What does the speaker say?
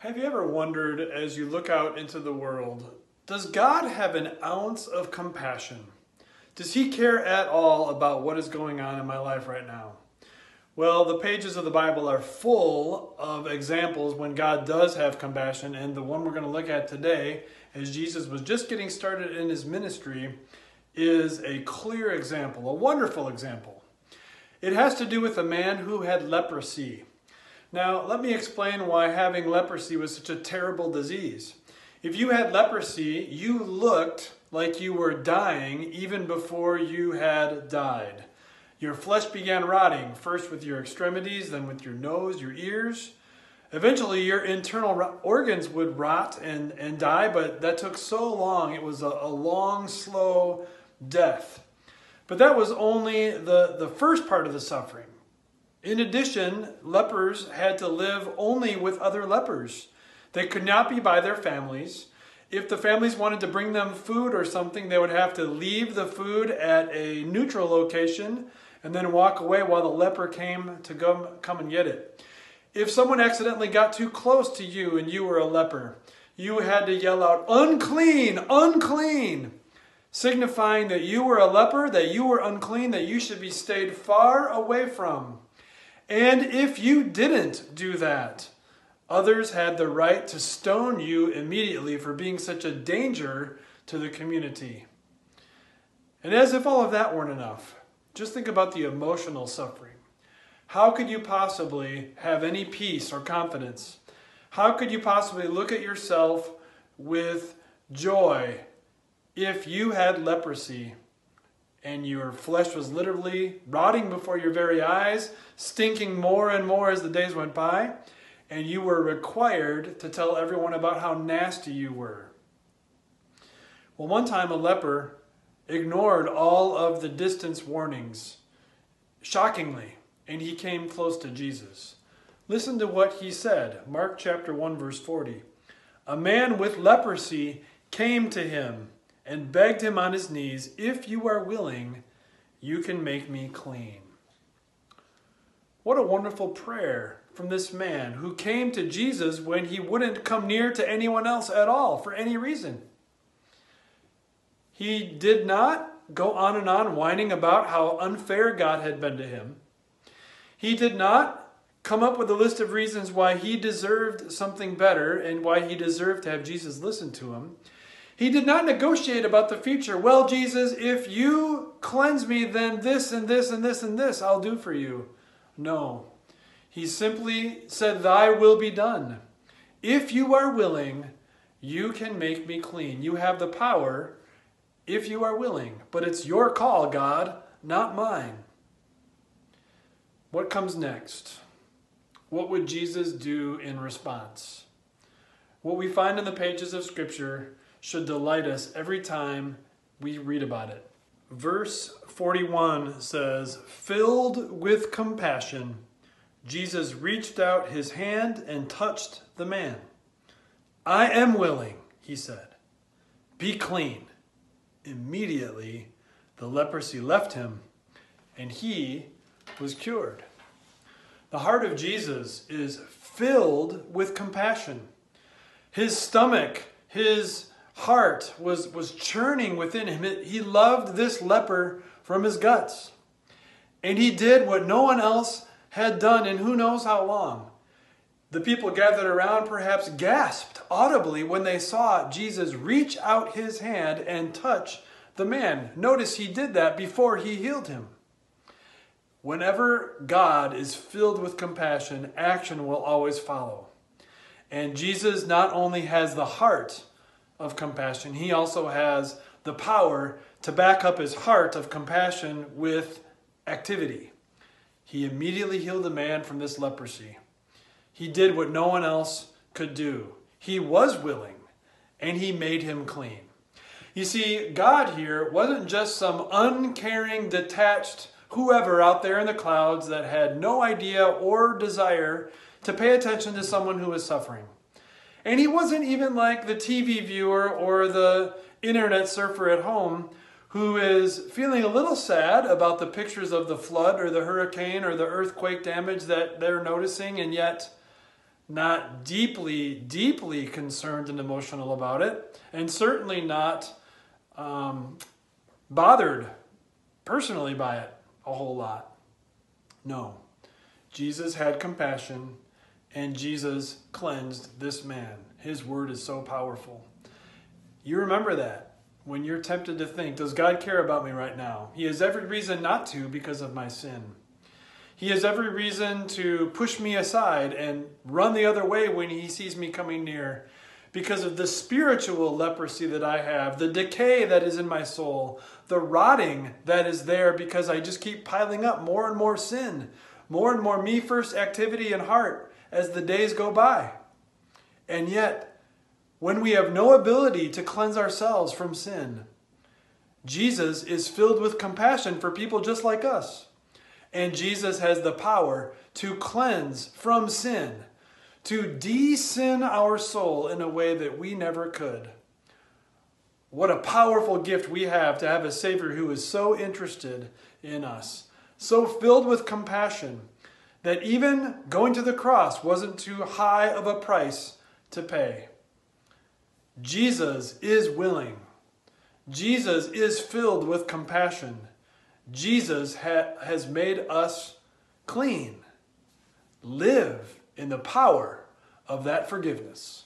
Have you ever wondered as you look out into the world, does God have an ounce of compassion? Does He care at all about what is going on in my life right now? Well, the pages of the Bible are full of examples when God does have compassion, and the one we're going to look at today, as Jesus was just getting started in his ministry, is a clear example, a wonderful example. It has to do with a man who had leprosy. Now, let me explain why having leprosy was such a terrible disease. If you had leprosy, you looked like you were dying even before you had died. Your flesh began rotting, first with your extremities, then with your nose, your ears. Eventually, your internal organs would rot and, and die, but that took so long. It was a, a long, slow death. But that was only the, the first part of the suffering. In addition, lepers had to live only with other lepers. They could not be by their families. If the families wanted to bring them food or something, they would have to leave the food at a neutral location and then walk away while the leper came to come, and get it. If someone accidentally got too close to you and you were a leper, you had to yell out, unclean, unclean, signifying that you were a leper, that you were unclean, that you should be stayed far away from. And if you didn't do that, others had the right to stone you immediately for being such a danger to the community. And as if all of that weren't enough, just think about the emotional suffering. How could you possibly have any peace or confidence? How could you possibly look at yourself with joy if you had leprosy and your flesh was literally rotting before your very eyes, stinking more and more as the days went by, and you were required to tell everyone about how nasty you were. Well, one time a leper ignored all of the distance warnings, shockingly, and he came close to Jesus. Listen to what he said Mark chapter 1, verse 40. A man with leprosy came to him and begged him on his knees, If you are willing, you can make me clean. What a wonderful prayer from this man who came to Jesus when he wouldn't come near to anyone else at all for any reason. He did not go on and on whining about how unfair God had been to him. He did not come up with a list of reasons why he deserved something better and why he deserved to have Jesus listen to him. He did not negotiate about the future. Well, Jesus, if you cleanse me, then this and this and this and this I'll do for you. No. He simply said, Thy will be done. If you are willing, you can make me clean. You have the power if you are willing. But it's your call, God, not mine. What comes next? What would Jesus do in response? What we find in the pages of Scripture should delight us every time we read about it. Verse 41 says, Filled with compassion, Jesus reached out his hand and touched the man. I am willing, he said. Be clean. Immediately, the leprosy left him, and he was cured. The heart of Jesus is filled with compassion. His stomach, his heart was, was churning within him. He loved this leper from his guts. And he did what no one else had done in who knows how long. The people gathered around perhaps gasped audibly when they saw Jesus reach out his hand and touch the man. Notice he did that before he healed him. Whenever God is filled with compassion, action will always follow. And Jesus not only has the heart of compassion, he also has the power to back up his heart of compassion with activity. He immediately healed the man from this leprosy. He did what no one else could do. He was willing, and he made him clean. You see, God here wasn't just some uncaring, detached whoever out there in the clouds that had no idea or desire to pay attention to someone who was suffering. And he wasn't even like the TV viewer or the internet surfer at home who is feeling a little sad about the pictures of the flood or the hurricane or the earthquake damage that they're noticing, and yet not deeply, deeply concerned and emotional about it, and certainly not um, bothered personally by it a whole lot. No. Jesus had compassion and Jesus cleansed this man. His word is so powerful. You remember that when you're tempted to think, does God care about me right now? He has every reason not to because of my sin. He has every reason to push me aside and run the other way when he sees me coming near because of the spiritual leprosy that I have, the decay that is in my soul, the rotting that is there because I just keep piling up more and more sin, more and more me first activity and heart as the days go by. And yet, when we have no ability to cleanse ourselves from sin, Jesus is filled with compassion for people just like us. And Jesus has the power to cleanse from sin, to de sin our soul in a way that we never could. What a powerful gift we have to have a Savior who is so interested in us, so filled with compassion, that even going to the cross wasn't too high of a price to pay. Jesus is willing. Jesus is filled with compassion. Jesus ha- has made us clean. Live in the power of that forgiveness.